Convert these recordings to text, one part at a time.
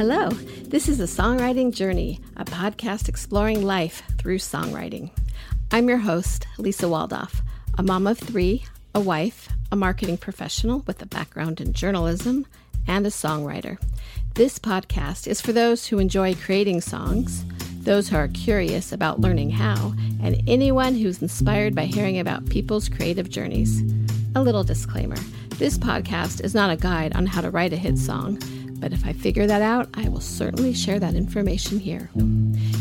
Hello, this is a songwriting journey, a podcast exploring life through songwriting. I'm your host, Lisa Waldoff, a mom of three, a wife, a marketing professional with a background in journalism, and a songwriter. This podcast is for those who enjoy creating songs, those who are curious about learning how, and anyone who's inspired by hearing about people's creative journeys. A little disclaimer this podcast is not a guide on how to write a hit song, but if I figure that out, I will certainly share that information here.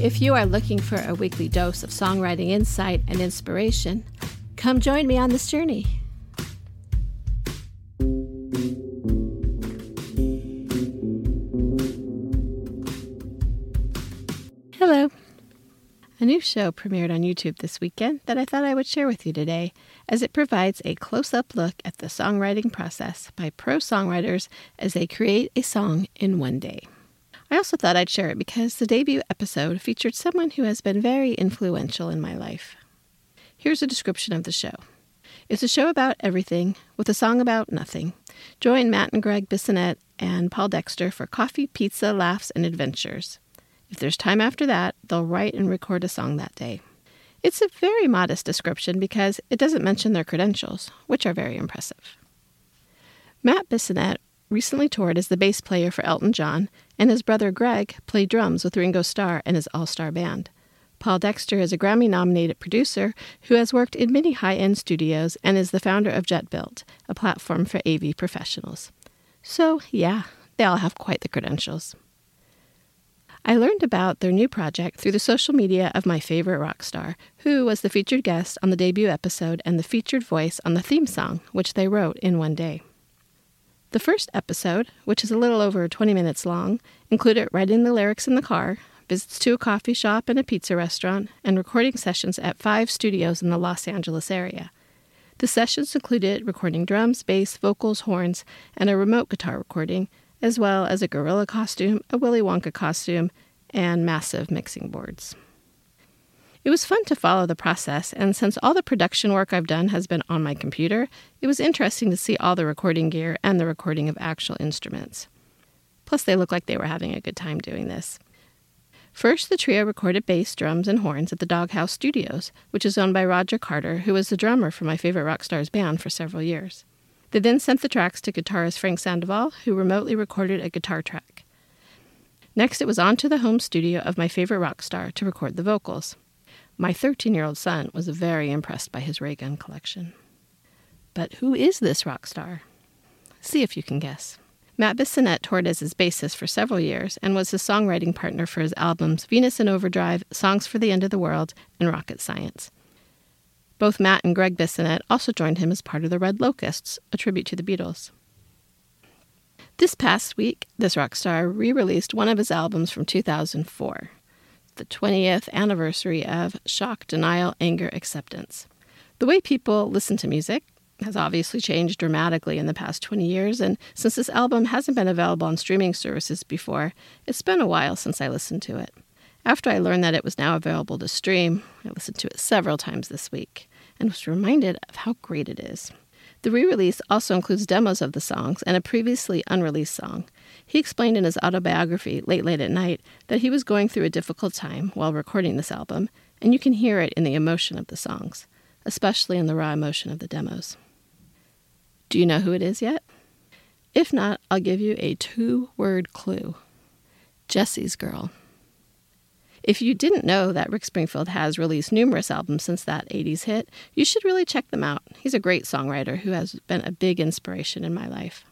If you are looking for a weekly dose of songwriting insight and inspiration, come join me on this journey. New show premiered on YouTube this weekend that I thought I would share with you today, as it provides a close up look at the songwriting process by pro songwriters as they create a song in one day. I also thought I'd share it because the debut episode featured someone who has been very influential in my life. Here's a description of the show it's a show about everything, with a song about nothing. Join Matt and Greg Bissonette and Paul Dexter for coffee, pizza, laughs, and adventures. If there's time after that, they'll write and record a song that day. It's a very modest description because it doesn't mention their credentials, which are very impressive. Matt Bissonette recently toured as the bass player for Elton John, and his brother Greg played drums with Ringo Starr and his all star band. Paul Dexter is a Grammy nominated producer who has worked in many high end studios and is the founder of JetBuilt, a platform for AV professionals. So, yeah, they all have quite the credentials. I learned about their new project through the social media of my favorite rock star, who was the featured guest on the debut episode and the featured voice on the theme song, which they wrote in one day. The first episode, which is a little over 20 minutes long, included writing the lyrics in the car, visits to a coffee shop and a pizza restaurant, and recording sessions at five studios in the Los Angeles area. The sessions included recording drums, bass, vocals, horns, and a remote guitar recording, as well as a gorilla costume, a Willy Wonka costume, and massive mixing boards. It was fun to follow the process, and since all the production work I've done has been on my computer, it was interesting to see all the recording gear and the recording of actual instruments. Plus, they looked like they were having a good time doing this. First, the trio recorded bass, drums, and horns at the Doghouse Studios, which is owned by Roger Carter, who was the drummer for my favorite rock stars band for several years. They then sent the tracks to guitarist Frank Sandoval, who remotely recorded a guitar track. Next, it was on to the home studio of my favorite rock star to record the vocals. My 13 year old son was very impressed by his ray gun collection. But who is this rock star? See if you can guess. Matt Bissonette toured as his bassist for several years and was his songwriting partner for his albums Venus in Overdrive, Songs for the End of the World, and Rocket Science. Both Matt and Greg Bissonette also joined him as part of the Red Locusts, a tribute to the Beatles. This past week, this rock star re released one of his albums from 2004, the 20th anniversary of Shock, Denial, Anger, Acceptance. The way people listen to music has obviously changed dramatically in the past 20 years, and since this album hasn't been available on streaming services before, it's been a while since I listened to it. After I learned that it was now available to stream, I listened to it several times this week and was reminded of how great it is. The re release also includes demos of the songs and a previously unreleased song. He explained in his autobiography, Late Late at Night, that he was going through a difficult time while recording this album, and you can hear it in the emotion of the songs, especially in the raw emotion of the demos. Do you know who it is yet? If not, I'll give you a two word clue Jesse's Girl. If you didn't know that Rick Springfield has released numerous albums since that 80s hit, you should really check them out. He's a great songwriter who has been a big inspiration in my life.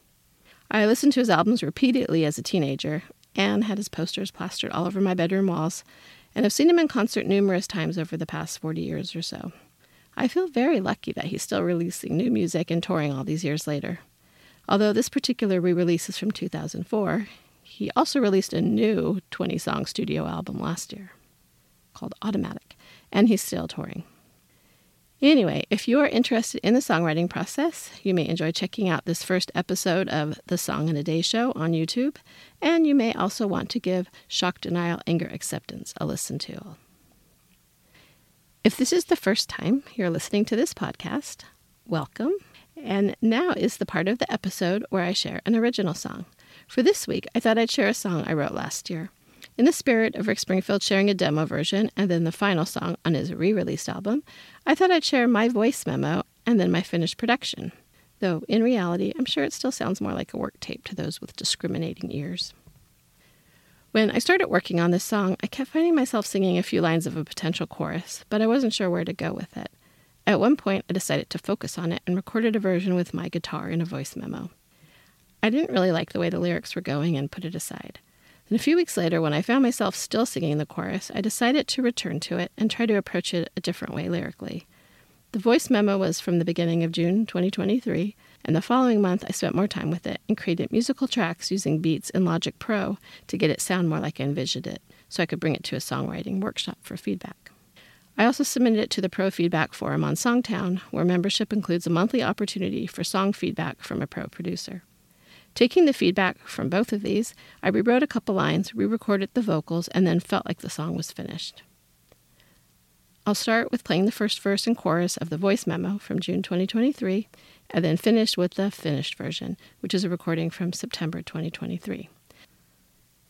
I listened to his albums repeatedly as a teenager and had his posters plastered all over my bedroom walls, and I've seen him in concert numerous times over the past 40 years or so. I feel very lucky that he's still releasing new music and touring all these years later. Although this particular re release is from 2004, he also released a new 20 song studio album last year called Automatic, and he's still touring. Anyway, if you are interested in the songwriting process, you may enjoy checking out this first episode of the Song in a Day show on YouTube, and you may also want to give Shock, Denial, Anger, Acceptance a listen to. If this is the first time you're listening to this podcast, welcome. And now is the part of the episode where I share an original song. For this week, I thought I'd share a song I wrote last year. In the spirit of Rick Springfield sharing a demo version and then the final song on his re released album, I thought I'd share my voice memo and then my finished production. Though, in reality, I'm sure it still sounds more like a work tape to those with discriminating ears. When I started working on this song, I kept finding myself singing a few lines of a potential chorus, but I wasn't sure where to go with it. At one point, I decided to focus on it and recorded a version with my guitar in a voice memo. I didn't really like the way the lyrics were going and put it aside. Then a few weeks later, when I found myself still singing the chorus, I decided to return to it and try to approach it a different way lyrically. The voice memo was from the beginning of June 2023, and the following month I spent more time with it and created musical tracks using beats and Logic Pro to get it sound more like I envisioned it, so I could bring it to a songwriting workshop for feedback. I also submitted it to the Pro Feedback Forum on Songtown, where membership includes a monthly opportunity for song feedback from a pro producer. Taking the feedback from both of these, I rewrote a couple lines, re recorded the vocals, and then felt like the song was finished. I'll start with playing the first verse and chorus of the voice memo from June 2023, and then finish with the finished version, which is a recording from September 2023.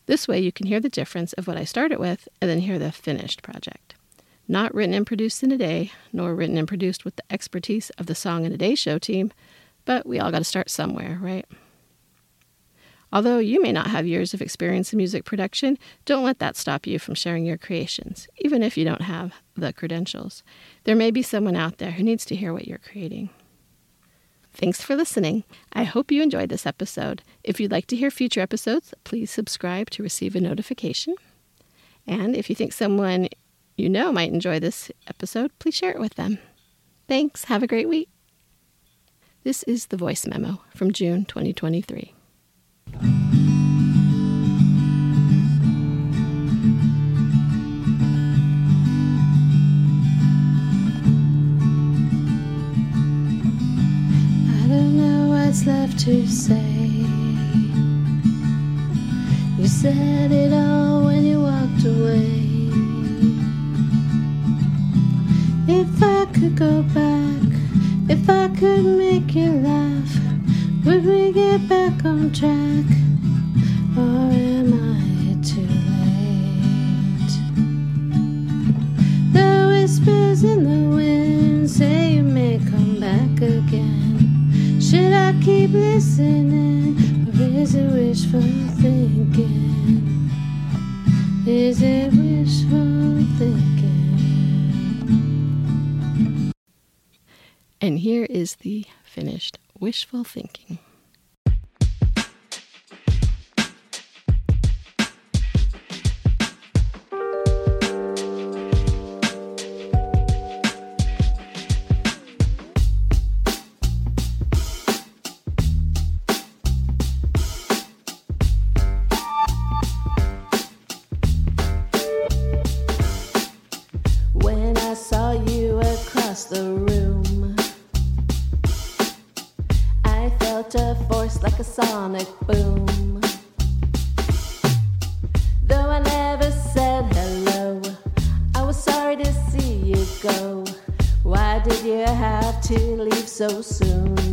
This way, you can hear the difference of what I started with and then hear the finished project. Not written and produced in a day, nor written and produced with the expertise of the Song in a Day show team, but we all got to start somewhere, right? Although you may not have years of experience in music production, don't let that stop you from sharing your creations, even if you don't have the credentials. There may be someone out there who needs to hear what you're creating. Thanks for listening. I hope you enjoyed this episode. If you'd like to hear future episodes, please subscribe to receive a notification. And if you think someone you know might enjoy this episode, please share it with them. Thanks. Have a great week. This is the voice memo from June 2023. To say. You said it all when you walked away. If I could go back, if I could make you laugh, would we get back on track? Or am I too late? The whispers in the wind say you may come back again. Should I keep listening, or is it wishful thinking? Is it wishful thinking? And here is the finished wishful thinking. Like a sonic boom. Though I never said hello, I was sorry to see you go. Why did you have to leave so soon?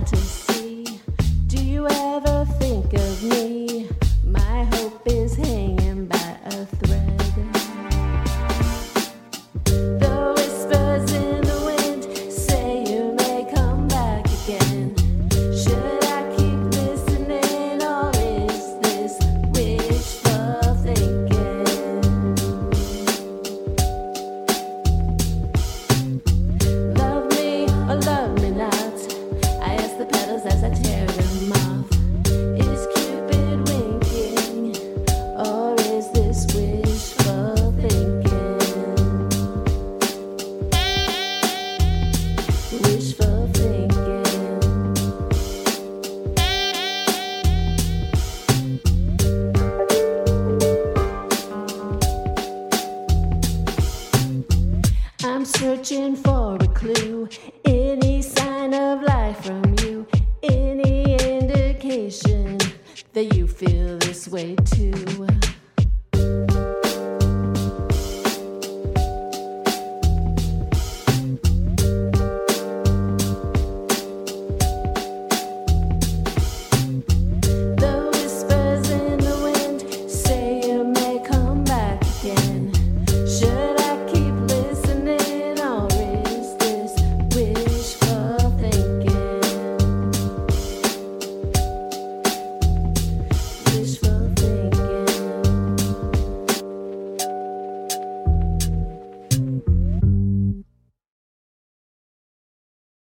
mountains. That you feel this way too.